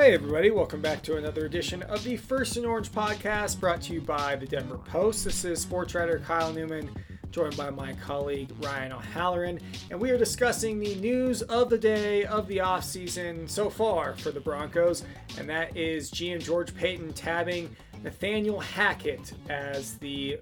Hey, everybody, welcome back to another edition of the First and Orange podcast brought to you by the Denver Post. This is sports writer Kyle Newman, joined by my colleague Ryan O'Halloran, and we are discussing the news of the day of the offseason so far for the Broncos, and that is GM George Paton tabbing Nathaniel Hackett as the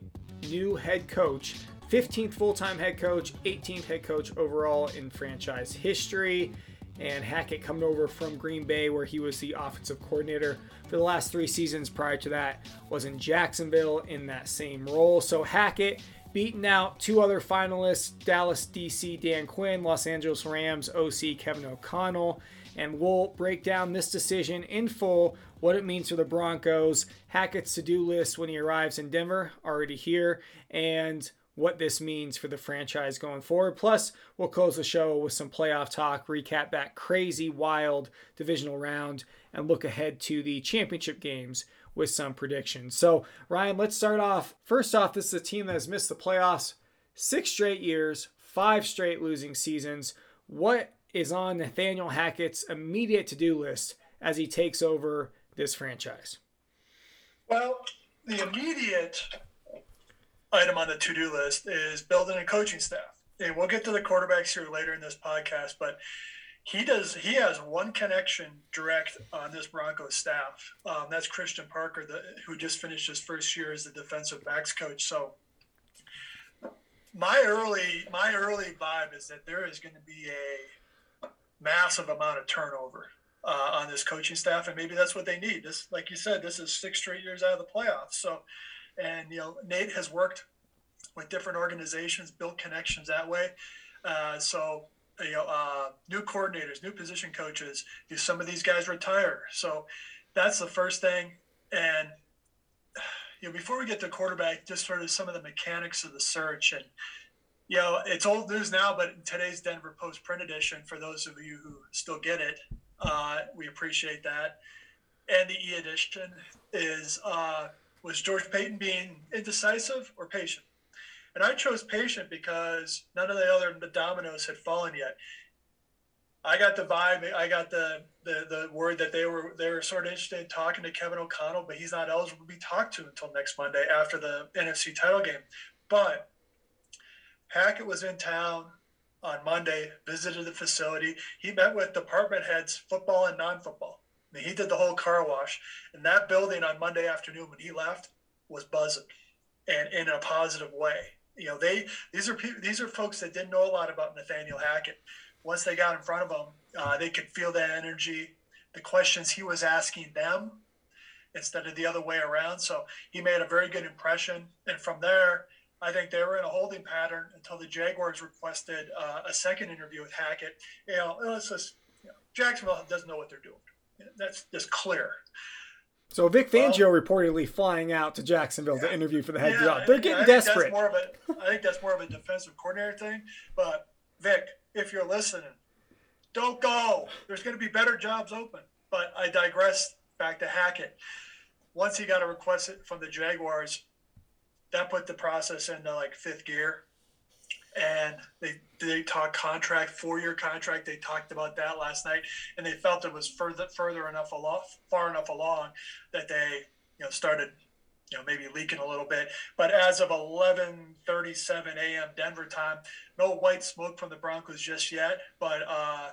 new head coach. 15th full time head coach, 18th head coach overall in franchise history and Hackett coming over from Green Bay, where he was the offensive coordinator for the last three seasons prior to that, was in Jacksonville in that same role. So Hackett beating out two other finalists Dallas DC Dan Quinn, Los Angeles Rams OC Kevin O'Connell. And we'll break down this decision in full, what it means for the Broncos, Hackett's to do list when he arrives in Denver, already here, and what this means for the franchise going forward. Plus, we'll close the show with some playoff talk, recap that crazy, wild divisional round, and look ahead to the championship games with some predictions. So, Ryan, let's start off. First off, this is a team that has missed the playoffs six straight years, five straight losing seasons. What is on Nathaniel Hackett's immediate to do list as he takes over this franchise? Well, the immediate item on the to-do list is building a coaching staff. And we'll get to the quarterbacks here later in this podcast, but he does. He has one connection direct on this Broncos staff. Um, that's Christian Parker, the, who just finished his first year as the defensive backs coach. So my early my early vibe is that there is going to be a massive amount of turnover uh, on this coaching staff, and maybe that's what they need. This, like you said, this is six straight years out of the playoffs. So and you know, Nate has worked with different organizations, built connections that way. Uh, so you know, uh, new coordinators, new position coaches. Do some of these guys retire? So that's the first thing. And you know, before we get to quarterback, just sort of some of the mechanics of the search and you know, it's old news now, but in today's Denver Post print edition, for those of you who still get it, uh, we appreciate that. And the e edition is uh, was George Paton being indecisive or patient? And I chose patient because none of the other the dominoes had fallen yet. I got the vibe, I got the, the the word that they were they were sort of interested in talking to Kevin O'Connell, but he's not eligible to be talked to until next Monday after the NFC title game. But Hackett was in town on Monday, visited the facility. He met with department heads, football and non-football. He did the whole car wash, and that building on Monday afternoon when he left was buzzing, and in a positive way. You know, they these are people, these are folks that didn't know a lot about Nathaniel Hackett. Once they got in front of him, uh, they could feel that energy, the questions he was asking them, instead of the other way around. So he made a very good impression, and from there. I think they were in a holding pattern until the Jaguars requested uh, a second interview with Hackett. You know, just, you know, Jacksonville doesn't know what they're doing. That's just clear. So Vic Fangio well, reportedly flying out to Jacksonville yeah. to interview for the head yeah, job. They're getting desperate. more of a, I think that's more of a defensive coordinator thing. But Vic, if you're listening, don't go. There's going to be better jobs open. But I digress. Back to Hackett. Once he got a request from the Jaguars, that put the process into like fifth gear and they they talked contract four year contract they talked about that last night and they felt it was further further enough along far enough along that they you know started you know maybe leaking a little bit but as of 11:37 a.m. Denver time no white smoke from the Broncos just yet but uh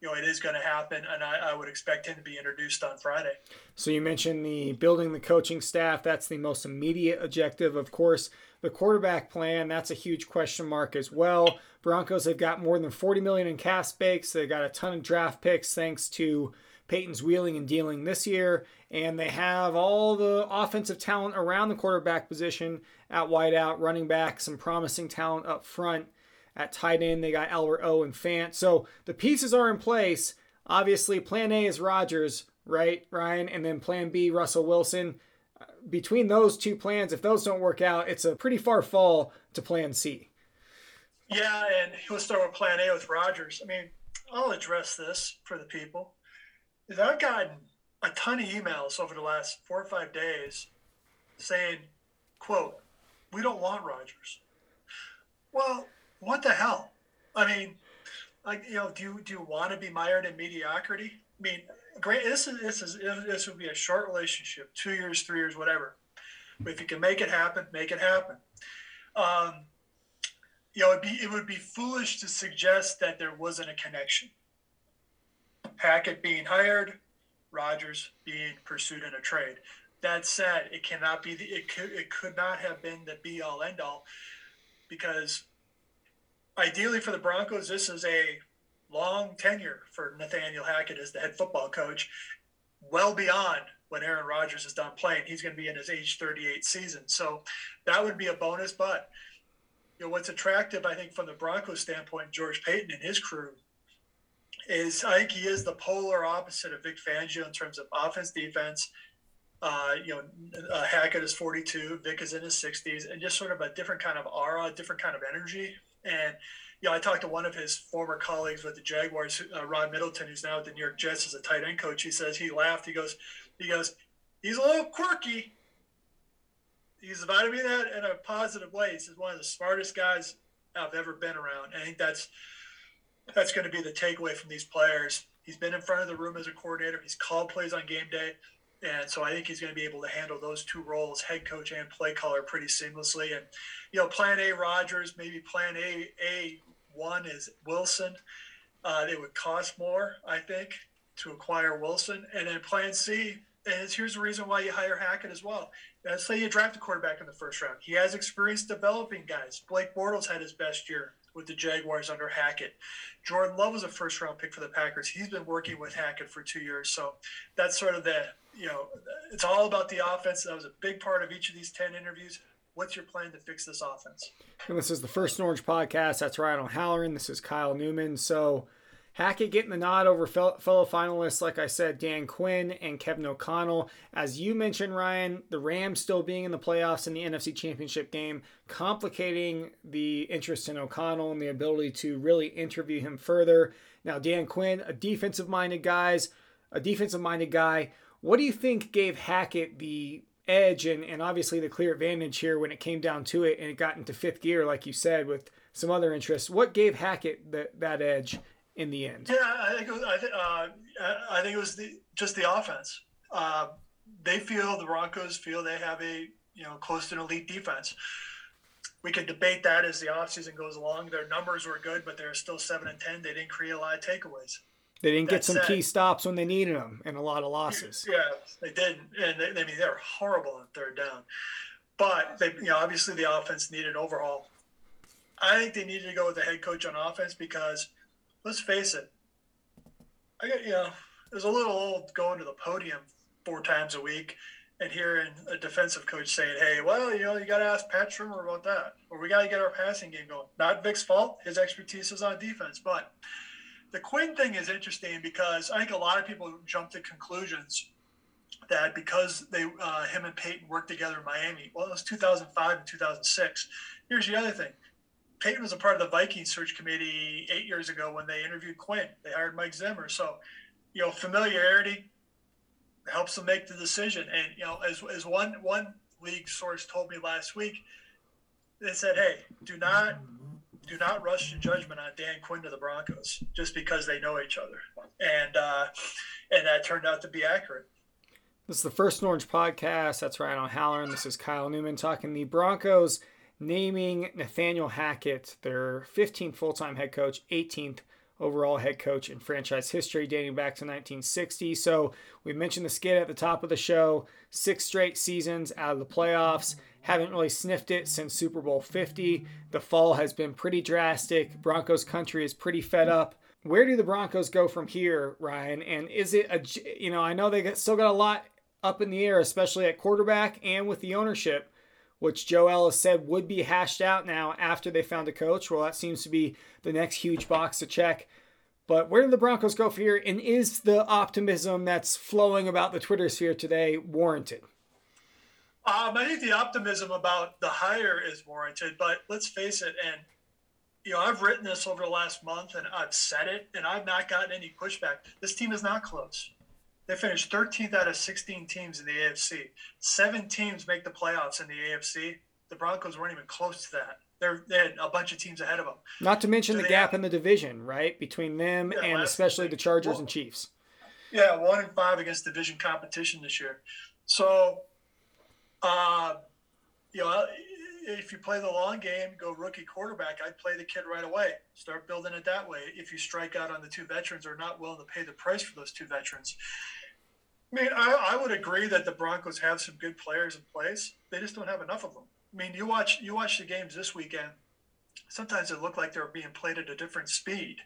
you know, it is going to happen, and I, I, would expect him to be introduced on Friday. So you mentioned the building the coaching staff. That's the most immediate objective, of course. The quarterback plan, that's a huge question mark as well. Broncos have got more than 40 million in cap space. They got a ton of draft picks thanks to Paton's wheeling and dealing this year, and they have all the offensive talent around the quarterback position at wideout, running back, some promising talent up front. At tight end, they got Albert O and Fant. So the pieces are in place. Obviously, plan A is Rodgers, right, Ryan? And then plan B, Russell Wilson between those two plans, if those don't work out, it's a pretty far fall to plan C. Yeah, and we'll start with plan A with Rodgers. I mean, I'll address this for the people. I've gotten a ton of emails over the last four or five days saying, quote, we don't want Rodgers. Well, what the hell? I mean, like you know, do you do you want to be mired in mediocrity? I mean, great. This is this is this would be a short relationship, two years, three years, whatever. But if you can make it happen, make it happen. Um, you know, it'd be it would be foolish to suggest that there wasn't a connection. Hackett being hired, Rodgers being pursued in a trade. That said, it cannot be the it could it could not have been the be all end all because ideally for the Broncos, this is a long tenure for Nathaniel Hackett as the head football coach, well beyond when Aaron Rodgers is done playing. He's going to be in his age 38 season. So that would be a bonus. But you know what's attractive, I think, from the Broncos standpoint, George Paton and his crew is I think he is the polar opposite of Vic Fangio in terms of offense, defense. Uh, you know, uh, Hackett is 42, Vic is in his 60s, and just sort of a different kind of aura, different kind of energy. And you know, I talked to one of his former colleagues with the Jaguars, uh, Ron Middleton, who's now at the New York Jets as a tight end coach. He says he laughed. He goes, he goes, he's a little quirky. He's about to be that in a positive way. He's one of the smartest guys I've ever been around. I think that's that's going to be the takeaway from these players. He's been in front of the room as a coordinator. He's called plays on game day. And so I think he's going to be able to handle those two roles, head coach and play caller, pretty seamlessly. And, you know, plan A, Rodgers, maybe plan A, A one is Wilson. Uh, it would cost more, I think, to acquire Wilson. And then plan C, and here's the reason why you hire Hackett as well. Let's say you draft a quarterback in the first round. He has experience developing guys. Blake Bortles had his best year with the Jaguars under Hackett. Jordan Love was a first round pick for the Packers. He's been working with Hackett for two years. So that's sort of the, you know, it's all about the offense. That was a big part of each of these 10 interviews. What's your plan to fix this offense? And this is the first Orange podcast. That's Ryan O'Halloran. This is Kyle Newman. So Hackett getting the nod over fellow finalists, like I said, Dan Quinn and Kevin O'Connell. As you mentioned, Ryan, the Rams still being in the playoffs in the NFC Championship game, complicating the interest in O'Connell and the ability to really interview him further. Now, Dan Quinn, a defensive minded guys, a defensive minded guy. What do you think gave Hackett the edge and, and obviously the clear advantage here when it came down to it and it got into fifth gear, like you said, with some other interests? What gave Hackett the, that edge in the end? Yeah, I think it was, I, th- uh, I think it was the, just the offense. Uh, they feel the Broncos feel they have a you know close to an elite defense. We can debate that as the offseason goes along. Their numbers were good, but they're still seven and ten. They didn't create a lot of takeaways. They didn't get some key stops when they needed them, and a lot of losses. Yeah, they didn't, and they, I mean they're horrible on third down. But they, you know, obviously the offense needed an overhaul. I think they needed to go with the head coach on offense because let's face it, I got you know, it was a little old going to the podium four times a week and hearing a defensive coach saying, "Hey, well, you know, you got to ask Pat Shurmur about that, or we got to get our passing game going." Not Vic's fault; his expertise is on defense. But the Quinn thing is interesting because I think a lot of people jump to conclusions that because they uh, him and Paton worked together in Miami. Well, it was 2005 and 2006. Here's the other thing: Paton was a part of the Vikings search committee eight years ago when they interviewed Quinn. They hired Mike Zimmer. So, you know, familiarity helps them make the decision. And, you know, as, as one, one league source told me last week, they said, hey, do not do not rush to judgment on Dan Quinn to the Broncos just because they know each other. And uh, and that turned out to be accurate. This is the First Orange podcast. That's Ryan O'Halloran. This is Kyle Newman talking the Broncos – naming Nathaniel Hackett their 15th full time head coach, 18th overall head coach in franchise history dating back to 1960. So we mentioned the skid at the top of the show. Six straight seasons out of the playoffs. Haven't really sniffed it since Super Bowl 50. The fall has been pretty drastic. Broncos country is pretty fed up. Where do the Broncos go from here, Ryan? And is it a, you know, I know they still got a lot up in the air, especially at quarterback and with the ownership which Joe Ellis said would be hashed out now after they found a coach. Well, that seems to be the next huge box to check. But where do the Broncos go from here? And is the optimism that's flowing about the Twitter sphere today warranted? Um, I think the optimism about the hire is warranted, but let's face it, and you know, I've written this over the last month and I've said it, and I've not gotten any pushback. This team is not close. They finished 13th out of 16 teams in the AFC. Seven teams make the playoffs in the AFC. The Broncos weren't even close to that. They're, they had a bunch of teams ahead of them. Not to mention so the gap have, in the division, right, between them yeah, and especially the Chargers well, and Chiefs. Yeah, one and five against division competition this year. So, uh, you know, if you play the long game, go rookie quarterback, I'd play the kid right away. Start building it that way. If you strike out on the two veterans or not willing to pay the price for those two veterans. I mean, I, I would agree that the Broncos have some good players in place. They just don't have enough of them. I mean, you watch you watch the games this weekend. Sometimes it looked like they were being played at a different speed.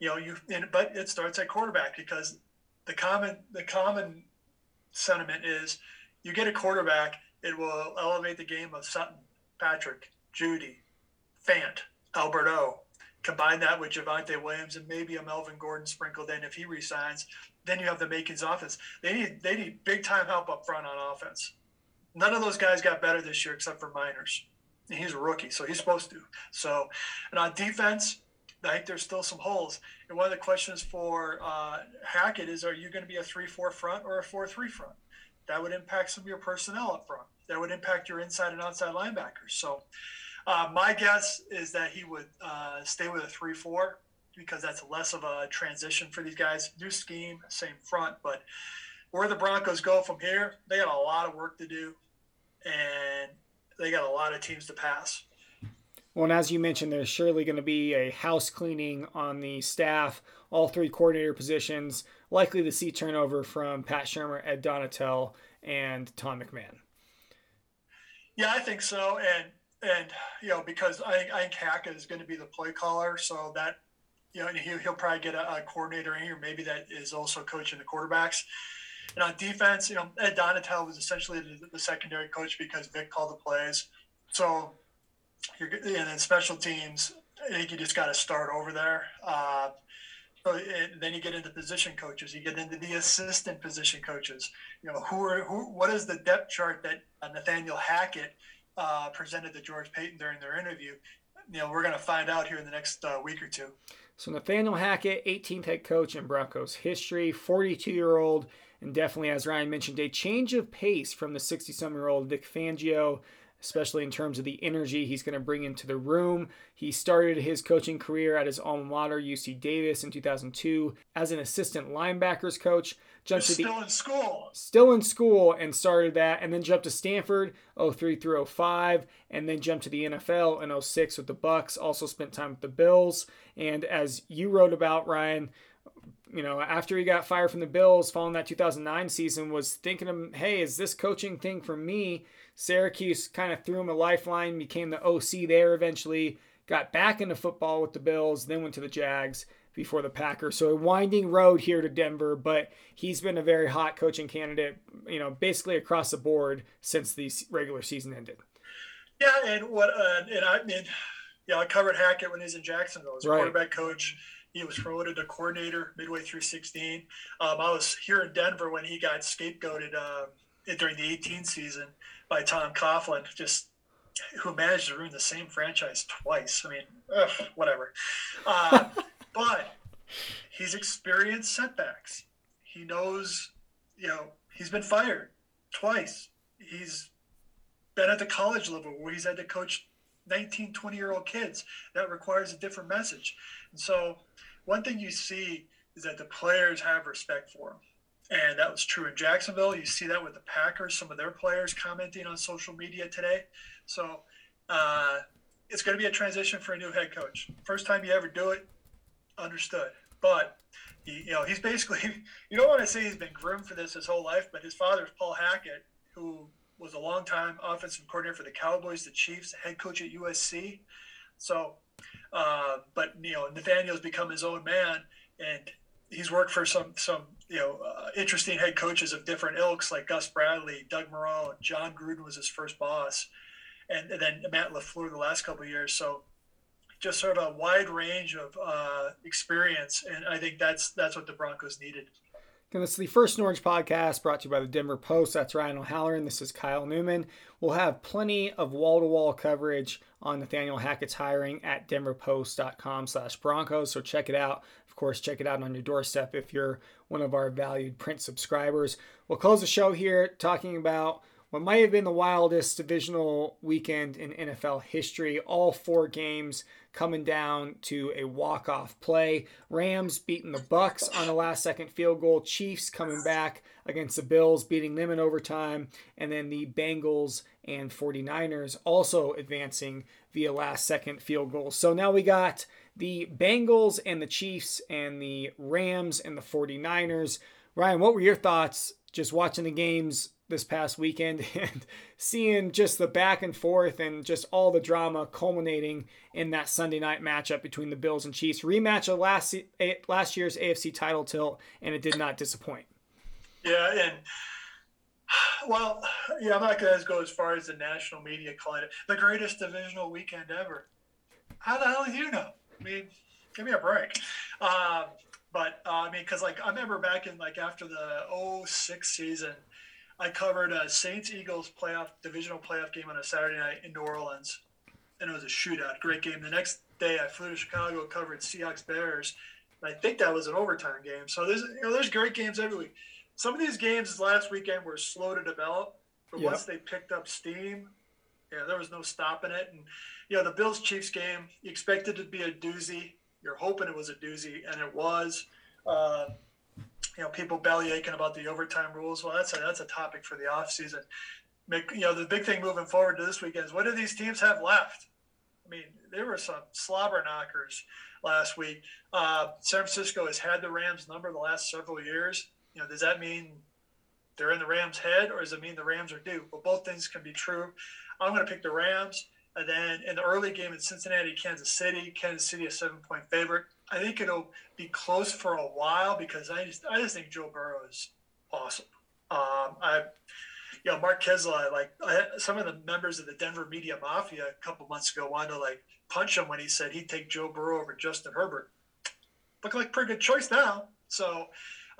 You know, you but it starts at quarterback because the common the common sentiment is you get a quarterback, it will elevate the game of Sutton, Patrick, Jeudy, Fant, Albert O. Combine that with Javonte Williams and maybe a Melvin Gordon sprinkled in if he resigns. Then you have the Makings offense. They need they need big time help up front on offense. None of those guys got better this year except for Meinerz. He's a rookie, so he's supposed to. So, and on defense, I think there's still some holes. And one of the questions for uh, Hackett is: Are you going to be a three-four front or a four-three front? That would impact some of your personnel up front. That would impact your inside and outside linebackers. So, uh, my guess is that he would uh, stay with a three-four because that's less of a transition for these guys. New scheme, same front, but where the Broncos go from here, they got a lot of work to do, and they got a lot of teams to pass. Well, and as you mentioned, there's surely going to be a house cleaning on the staff, all three coordinator positions, likely to see turnover from Pat Shurmur, Ed Donatell, and Tom McMahon. Yeah, I think so, and and you know because I I think Hack is going to be the play caller, so that you know he'll, he'll probably get a, a coordinator in here, maybe that is also coaching the quarterbacks. And on defense, you know, Ed Donatell was essentially the, the secondary coach because Vic called the plays. So, you're, and then special teams, I think you just got to start over there. Uh, then you get into position coaches. You get into the assistant position coaches. You know, who are who? What is the depth chart that uh, Nathaniel Hackett uh, presented to George Paton during their interview? You know, we're going to find out here in the next uh, week or two. So Nathaniel Hackett, 18th head coach in Broncos history, 42 year old and definitely, as Ryan mentioned, a change of pace from the 60 some year old Vic Fangio, especially in terms of the energy he's going to bring into the room. He started his coaching career at his alma mater, UC Davis, in 2002 as an assistant linebackers coach. Jumped to the, still in school. Still in school and started that, and then jumped to Stanford 03 through 05, and then jumped to the NFL in 06 with the Bucs. Also spent time with the Bills, and as you wrote about Ryan you know, after he got fired from the Bills following that 2009 season, was thinking hey, is this coaching thing for me? Syracuse kind of threw him a lifeline, became the OC there eventually, got back into football with the Bills, then went to the Jags before the Packers. So a winding road here to Denver, but he's been a very hot coaching candidate, you know, basically across the board since the regular season ended. Yeah, and what, uh, and I mean, yeah, I covered Hackett when he was in Jacksonville as a right. quarterback coach he was promoted to coordinator midway through 16. Um, I was here in Denver when he got scapegoated uh, during the 18 season by Tom Coughlin, just who managed to ruin the same franchise twice. I mean, ugh, whatever. Uh, but he's experienced setbacks. He knows, you know, he's been fired twice. He's been at the college level where he's had to coach 19, 20 year old kids. That requires a different message. And so, one thing you see is that the players have respect for him. And that was true in Jacksonville. You see that with the Packers, some of their players commenting on social media today. So, uh, it's going to be a transition for a new head coach. First time you ever do it, understood. But he, you know, he's basically you don't want to say he's been groomed for this his whole life, but his father is Paul Hackett, who was a longtime offensive coordinator for the Cowboys, the Chiefs, head coach at USC. So, uh, but you know, Nathaniel's become his own man, and he's worked for some some you know uh, interesting head coaches of different ilks like Gus Bradley, Doug Marrone, Jon Gruden was his first boss, and, and then Matt LaFleur the last couple years. So just sort of a wide range of uh, experience, and I think that's that's what the Broncos needed. And this is the First and Orange podcast brought to you by the Denver Post. That's Ryan O'Halloran. This is Kyle Newman. We'll have plenty of wall-to-wall coverage on Nathaniel Hackett's hiring at denverpost.com slash Broncos. So check it out. Of course, check it out on your doorstep if you're one of our valued print subscribers. We'll close the show here talking about what might have been the wildest divisional weekend in NFL history. All four games coming down to a walk-off play. Rams beating the Bucs on a last-second field goal. Chiefs coming back against the Bills, beating them in overtime, and then the Bengals and 49ers also advancing via last-second field goal. So now we got the Bengals and the Chiefs and the Rams and the 49ers. Ryan, what were your thoughts just watching the games this past weekend and seeing just the back and forth and just all the drama culminating in that Sunday night matchup between the Bills and Chiefs. Rematch of last last year's AFC title tilt, and it did not disappoint. Yeah, and well, yeah, I'm not to go as far as the national media calling it the greatest divisional weekend ever. How the hell do you know? I mean, give me a break. Um, but uh, I mean, because like I remember back in like after the 06 season, I covered a Saints Eagles playoff divisional playoff game on a Saturday night in New Orleans, and it was a shootout. Great game. The next day, I flew to Chicago, covered Seahawks Bears. I think that was an overtime game. So there's you know there's great games every week. Some of these games last weekend were slow to develop, but yep. once they picked up steam, yeah, there was no stopping it. And you know the Bills Chiefs game, you expected it to be a doozy. You're hoping it was a doozy, and it was. Uh, you know, people belly aching about the overtime rules. Well, that's a that's a topic for the off season. Make, you know, the big thing moving forward to this weekend is what do these teams have left? I mean, there were some slobber knockers last week. Uh, San Francisco has had the Rams number the last several years. You know, does that mean they're in the Rams' head, or does it mean the Rams are due? Well, both things can be true. I'm going to pick the Rams. And then in the early game in Cincinnati, Kansas City, Kansas City a seven point favorite. I think it'll be close for a while because I just I just think Joe Burrow is awesome. Um, I, you know, Mark Kiszla, like I, some of the members of the Denver media mafia a couple months ago wanted to like punch him when he said he'd take Joe Burrow over Justin Herbert. Look like pretty good choice now. So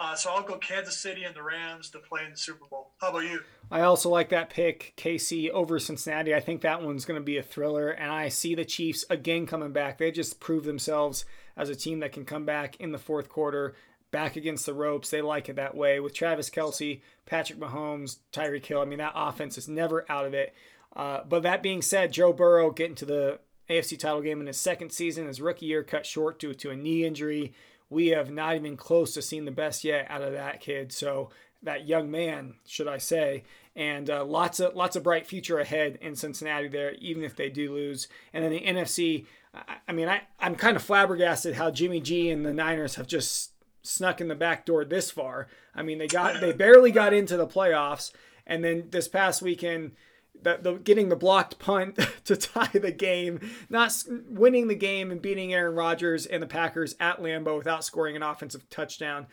uh, so I'll go Kansas City and the Rams to play in the Super Bowl. How about you? I also like that pick, KC over Cincinnati. I think that one's going to be a thriller, and I see the Chiefs again coming back. They just proved themselves as a team that can come back in the fourth quarter, back against the ropes. They like it that way with Travis Kelce, Patrick Mahomes, Tyreek Hill. I mean, that offense is never out of it. Uh, but that being said, Joe Burrow getting to the AFC title game in his second season, his rookie year cut short due to a knee injury we have not even close to seeing the best yet out of that kid. So that young man, should I say, and uh, lots of lots of bright future ahead in Cincinnati there, even if they do lose. And then the NFC, I, I mean, I I'm kind of flabbergasted how Jimmy G and the Niners have just snuck in the back door this far. I mean, they got they barely got into the playoffs, and then this past weekend the, the getting the blocked punt to tie the game, not winning the game and beating Aaron Rodgers and the Packers at Lambeau without scoring an offensive touchdown.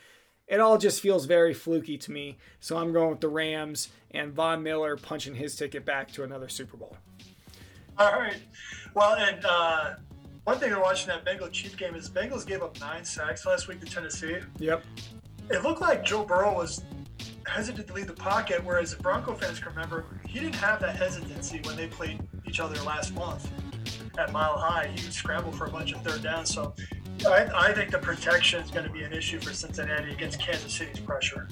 It all just feels very fluky to me. So I'm going with the Rams and Von Miller punching his ticket back to another Super Bowl. All right. Well, and uh, one thing in watching that Bengals Chief game is Bengals gave up nine sacks last week to Tennessee. Yep. It looked like Joe Burrow was hesitant to leave the pocket, whereas Bronco fans can remember he didn't have that hesitancy when they played each other last month at Mile High. He would scramble for a bunch of third downs. So I, I think the protection is going to be an issue for Cincinnati against Kansas City's pressure.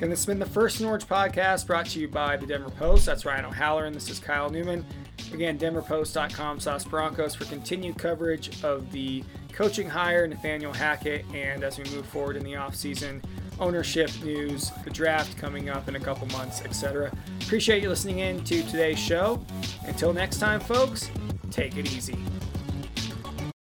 And this has been the First Orange podcast brought to you by the Denver Post. That's Ryan O'Halloran. This is Kyle Newman. Again, denverpost.com slash Broncos for continued coverage of the coaching hire, Nathaniel Hackett, and as we move forward in the offseason, ownership news, the draft coming up in a couple months, etc. Appreciate you listening in to today's show. Until next time, folks, take it easy.